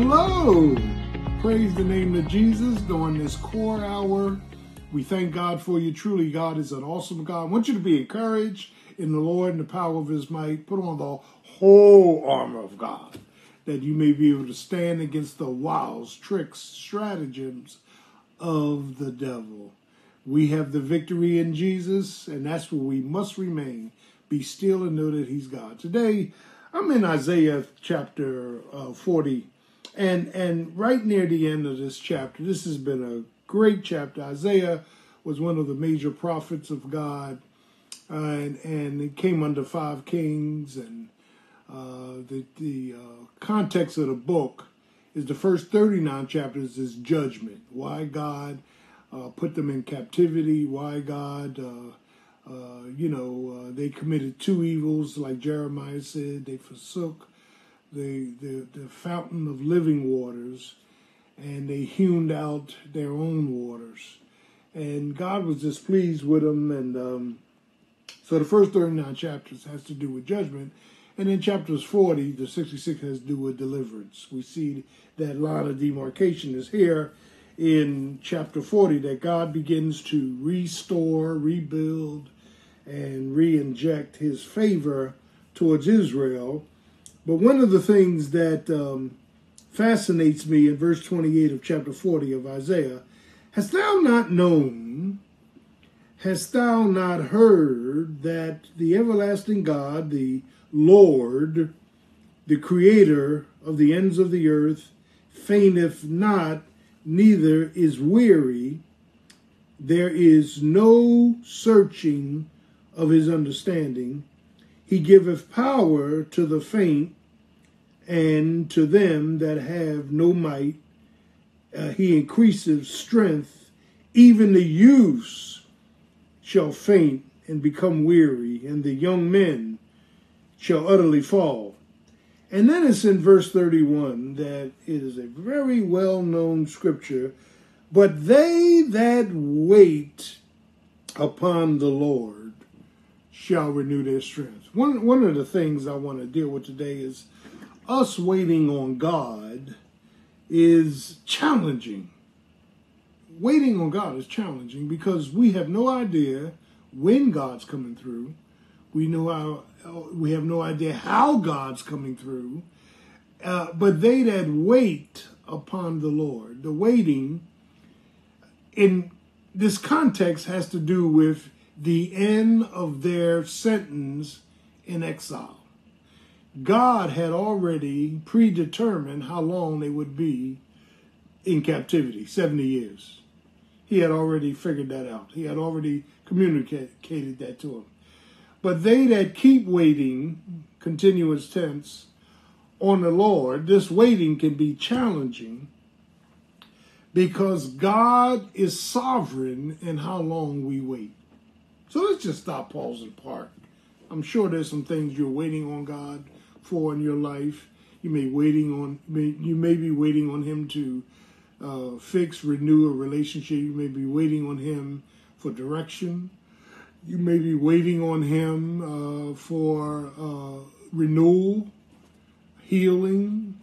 Hello! Praise the name of Jesus during this core hour. We thank God for you. Truly, God is an awesome God. I want you to be encouraged in the Lord and the power of his might. Put on the whole armor of God that you may be able to stand against the wiles, tricks, stratagems of the devil. We have the victory in Jesus, and that's where we must remain. Be still and know that he's God. Today, I'm in Isaiah chapter uh, 40, and and right near the end of this chapter, this has been a great chapter. Isaiah was one of the major prophets of God, uh, and and it came under five kings. And uh, the the uh, context of the book is the first 39 chapters is judgment. Why God uh, put them in captivity? Why God uh, uh, you know, they committed two evils, like Jeremiah said. They forsook the, the, the fountain of living waters and they hewn out their own waters. And God was displeased with them. And um, so the first 39 chapters has to do with judgment. And then chapters 40 to 66 has to do with deliverance. We see that line of demarcation is here in chapter 40 that God begins to restore, rebuild, and re-inject his favor towards Israel. But one of the things that um, fascinates me in verse 28 of chapter 40 of Isaiah, hast thou not known, hast thou not heard that the everlasting God, the Lord, the creator of the ends of the earth, fainteth not, neither is weary. There is no searching of his understanding. He giveth power to the faint, and to them that have no might. Uh, he increaseth strength. Even the youths shall faint and become weary, and the young men shall utterly fall. And then it's in verse 31 that it is a very well known scripture. But they that wait upon the Lord shall renew their strength. One one of the things I want to deal with today is us waiting on God is challenging. Waiting on God is challenging because we have no idea when God's coming through. We know how we have no idea how God's coming through. Uh, but they that wait upon the Lord, the waiting in this context has to do with the end of their sentence in exile. God had already predetermined how long they would be in captivity 70 years. He had already figured that out, he had already communicated that to them. But they that keep waiting, continuous tense, on the Lord, this waiting can be challenging because God is sovereign in how long we wait. So let's just stop, pause, and park. I'm sure there's some things you're waiting on God for in your life. You may waiting on you may be waiting on Him to uh, fix, renew a relationship. You may be waiting on Him for direction. You may be waiting on Him uh, for uh, renewal, healing.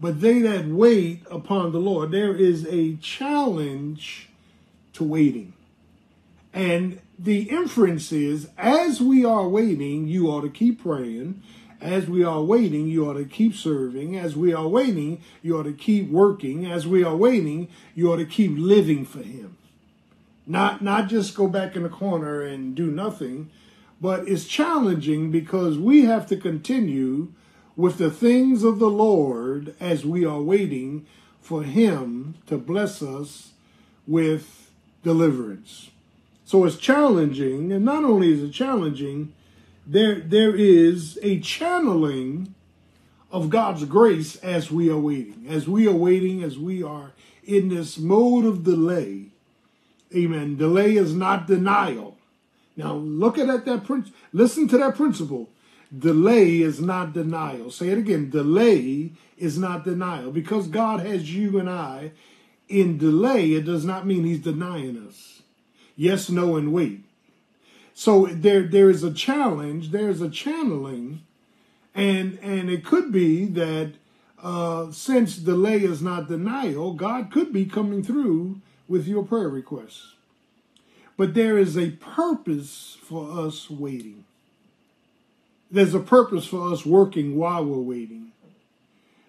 But they that wait upon the Lord, there is a challenge to waiting. And the inference is as we are waiting, you ought to keep praying. As we are waiting, you ought to keep serving. As we are waiting, you ought to keep working. As we are waiting, you ought to keep living for Him. Not, not just go back in the corner and do nothing, but it's challenging because we have to continue with the things of the Lord as we are waiting for Him to bless us with deliverance. So it's challenging, and not only is it challenging, there there is a channeling of God's grace as we are waiting, as we are waiting, as we are in this mode of delay. Amen. Delay is not denial. Now look at that, that prin- listen to that principle. Delay is not denial. Say it again. Delay is not denial. Because God has you and I in delay, it does not mean he's denying us yes, no, and wait. So there there is a challenge, there's a channeling, and and it could be that uh, since delay is not denial, God could be coming through with your prayer requests. But there is a purpose for us waiting. There's a purpose for us working while we're waiting.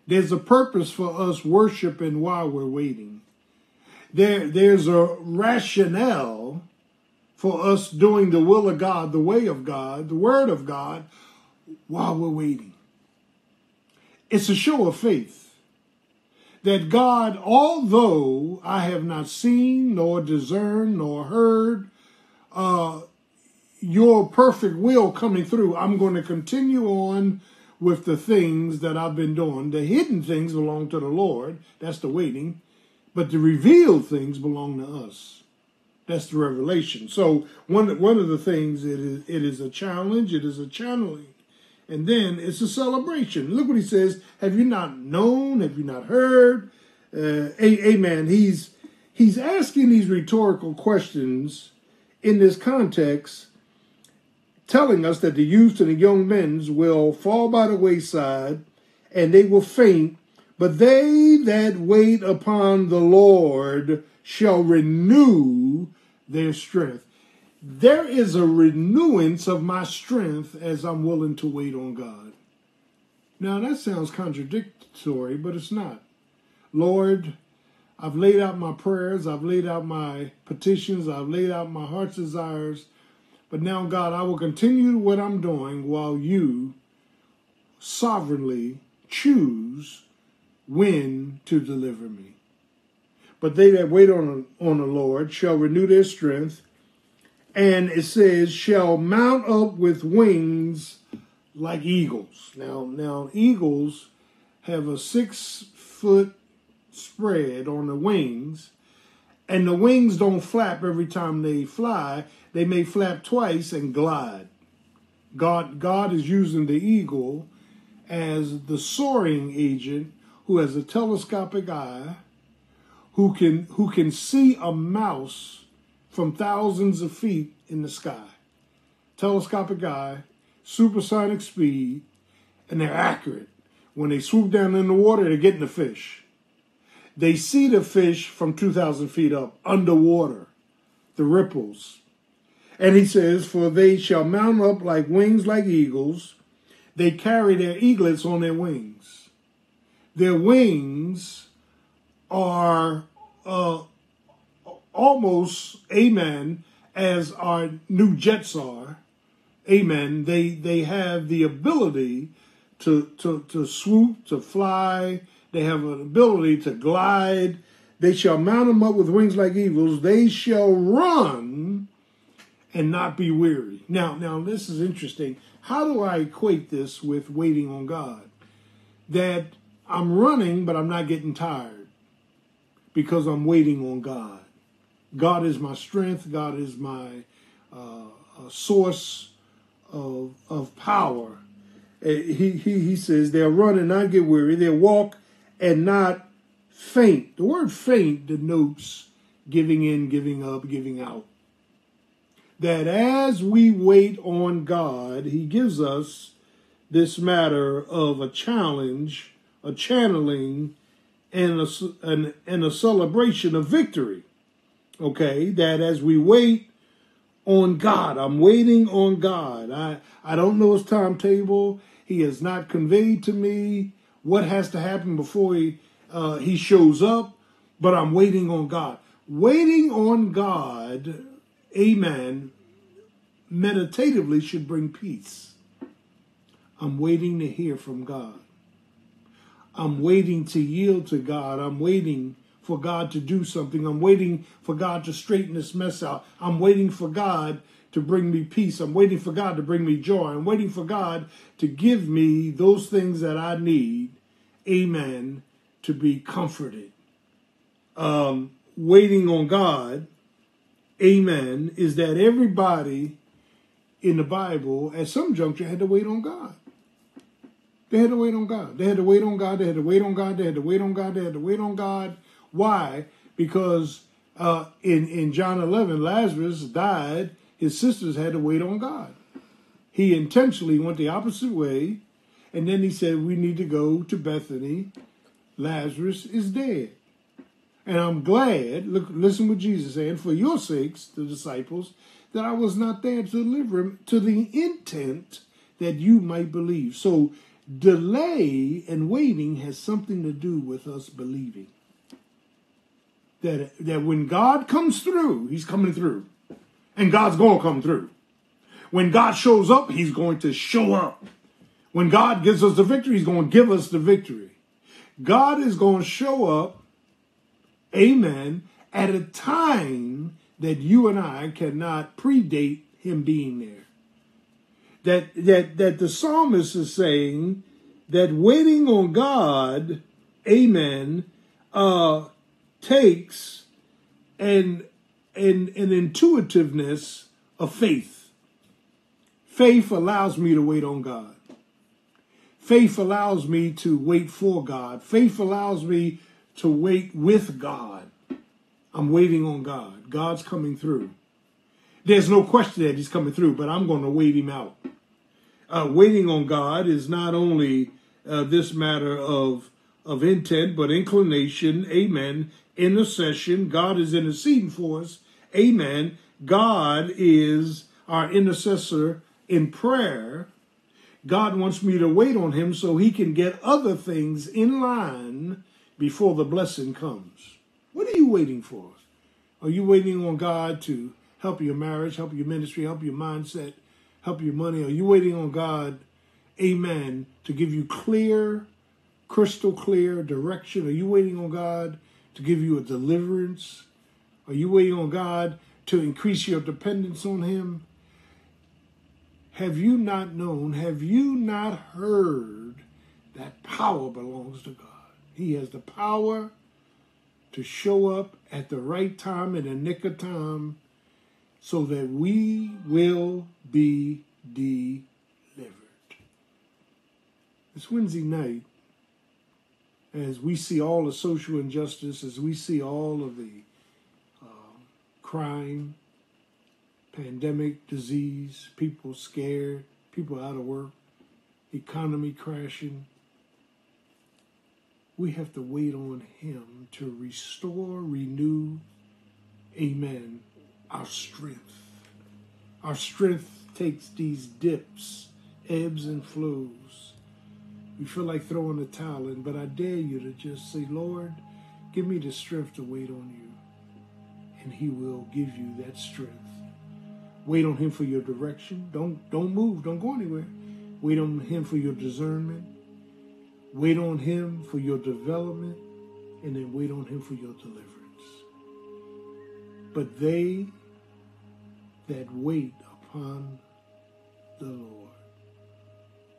There's a purpose for us worshiping while we're waiting. There, there's a rationale for us doing the will of God, the way of God, the word of God, while we're waiting. It's a show of faith that God, although I have not seen, nor discerned, nor heard uh, your perfect will coming through, I'm going to continue on with the things that I've been doing. The hidden things belong to the Lord. That's the waiting. But the revealed things belong to us. That's the revelation. So one one of the things it is it is a challenge. It is a channeling. And then it's a celebration. Look what he says. Have you not known? Have you not heard? Uh, amen. He's he's asking these rhetorical questions in this context, telling us that the youths and the young men will fall by the wayside and they will faint, but they that wait upon the Lord shall renew their strength there is a renewance of my strength as I'm willing to wait on God. Now, that sounds contradictory, but it's not. Lord, I've laid out my prayers, I've laid out my petitions, I've laid out my heart's desires, but now, God, I will continue what I'm doing while you sovereignly choose when to deliver me. But they that wait on, on the Lord shall renew their strength and it says shall mount up with wings like eagles. Now, now eagles have a six foot spread on the wings, and the wings don't flap every time they fly. They may flap twice and glide. God, God is using the eagle as the soaring agent who has a telescopic eye, who can who can see a mouse from thousands of feet in the sky. Telescopic eye, supersonic speed, and they're accurate. When they swoop down in the water, they're getting the fish. They see the fish from 2,000 feet up, underwater, the ripples. And he says, For they shall mount up like wings like eagles. They carry their eaglets on their wings. Their wings are uh, almost, amen, as our new jets are, amen, they, they have the ability to, to, to swoop, to fly. They have an ability to glide. They shall mount them up with wings like eagles. They shall run and not be weary. Now, now this is interesting. How do I equate this with waiting on God? That I'm running, but I'm not getting tired because I'm waiting on God. God is my strength. God is my uh, source of, of power. Uh, he, he, he says they'll run and not get weary. They'll walk and not faint. The word faint denotes giving in, giving up, giving out. That as we wait on God, He gives us this matter of a challenge, a channeling, and a, and, and a celebration of victory okay, that as we wait on God, I'm waiting on God. I, I don't know his timetable. He has not conveyed to me what has to happen before he, uh, he shows up, but I'm waiting on God. Waiting on God, amen, meditatively should bring peace. I'm waiting to hear from God. I'm waiting to yield to God. I'm waiting for God to do something. I'm waiting for God to straighten this mess out. I'm waiting for God to bring me peace. I'm waiting for God to bring me joy. I'm waiting for God to give me those things that I need, amen, to be comforted. Um, waiting on God, amen, is that everybody in the Bible at some juncture had to wait on God. They had to wait on God. They had to wait on God. They had to wait on God. They had to wait on God. They had to wait on God. Why? Because uh, in, in John 11, Lazarus died. His sisters had to wait on God. He intentionally went the opposite way And then he said, We need to go to Bethany. Lazarus is dead. And I'm glad, look, listen what Jesus said, for your sakes, the disciples, that I was not there to deliver him to the intent that you might believe. So delay and waiting has something to do with us believing. That, that when God comes through, he's coming through. And God's going to come through. When God shows up, he's going to show up. When God gives us the victory, he's going to give us the victory. God is going to show up, amen, at a time that you and I cannot predate him being there. That that that the psalmist is saying that waiting on God, amen, uh, takes an, an an intuitiveness of faith. Faith allows me to wait on God. Faith allows me to wait for God. Faith allows me to wait with God. I'm waiting on God. God's coming through. There's no question that he's coming through, but I'm going to wait him out. Uh, waiting on God is not only uh, this matter of of intent, but inclination. Amen. Intercession. God is interceding for us. Amen. God is our intercessor in prayer. God wants me to wait on him so he can get other things in line before the blessing comes. What are you waiting for? Are you waiting on God to help your marriage, help your ministry, help your mindset, help your money? Are you waiting on God, amen, to give you clear, crystal clear direction? Are you waiting on God to give you a deliverance? Are you waiting on God to increase your dependence on him? Have you not known, have you not heard that power belongs to God? He has the power to show up at the right time in the nick of time so that we will be delivered. It's Wednesday night as we see all the social injustice, as we see all of the uh, crime, pandemic, disease, people scared, people out of work, economy crashing. We have to wait on Him to restore, renew, amen, our strength. Our strength takes these dips, ebbs and flows. We feel like throwing the towel in, but I dare you to just say, Lord, give me the strength to wait on you. And He will give you that strength. Wait on him for your direction. Don't don't move. Don't go anywhere. Wait on him for your discernment. Wait on him for your development. And then wait on him for your deliverance. But they that wait upon the Lord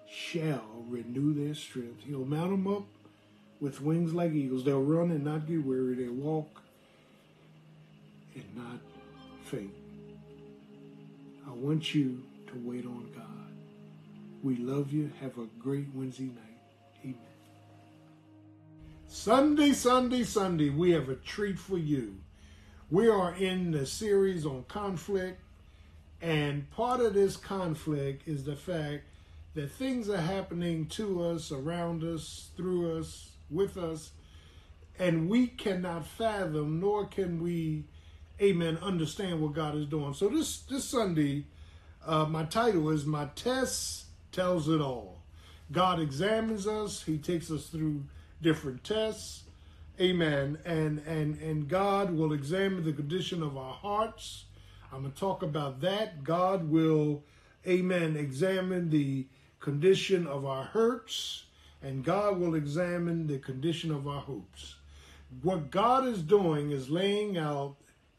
shall renew their strength. He'll mount them up with wings like eagles. They'll run and not get weary. They'll walk and not faint. I want you to wait on God. We love you. Have a great Wednesday night. Amen. Sunday, Sunday, Sunday, we have a treat for you. We are in the series on conflict, and part of this conflict is the fact that things are happening to us, around us, through us, with us, and we cannot fathom, nor can we amen, understand what God is doing. So this this Sunday, uh, my title is My Test Tells It All. God examines us, He takes us through different tests. Amen. And and and God will examine the condition of our hearts. I'm gonna talk about that. God will, amen, examine the condition of our hurts, and God will examine the condition of our hopes. What God is doing is laying out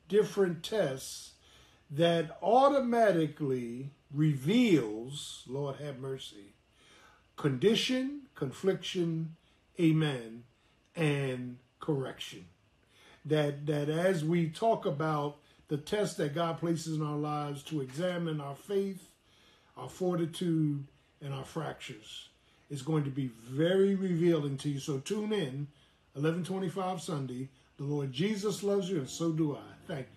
different tests that automatically reveals, Lord have mercy, condition, confliction, amen, and correction. That that as we talk about the test that God places in our lives to examine our faith, our fortitude, and our fractures is going to be very revealing to you. So tune in, 1125 Sunday. The Lord Jesus loves you, and so do I. Thank you.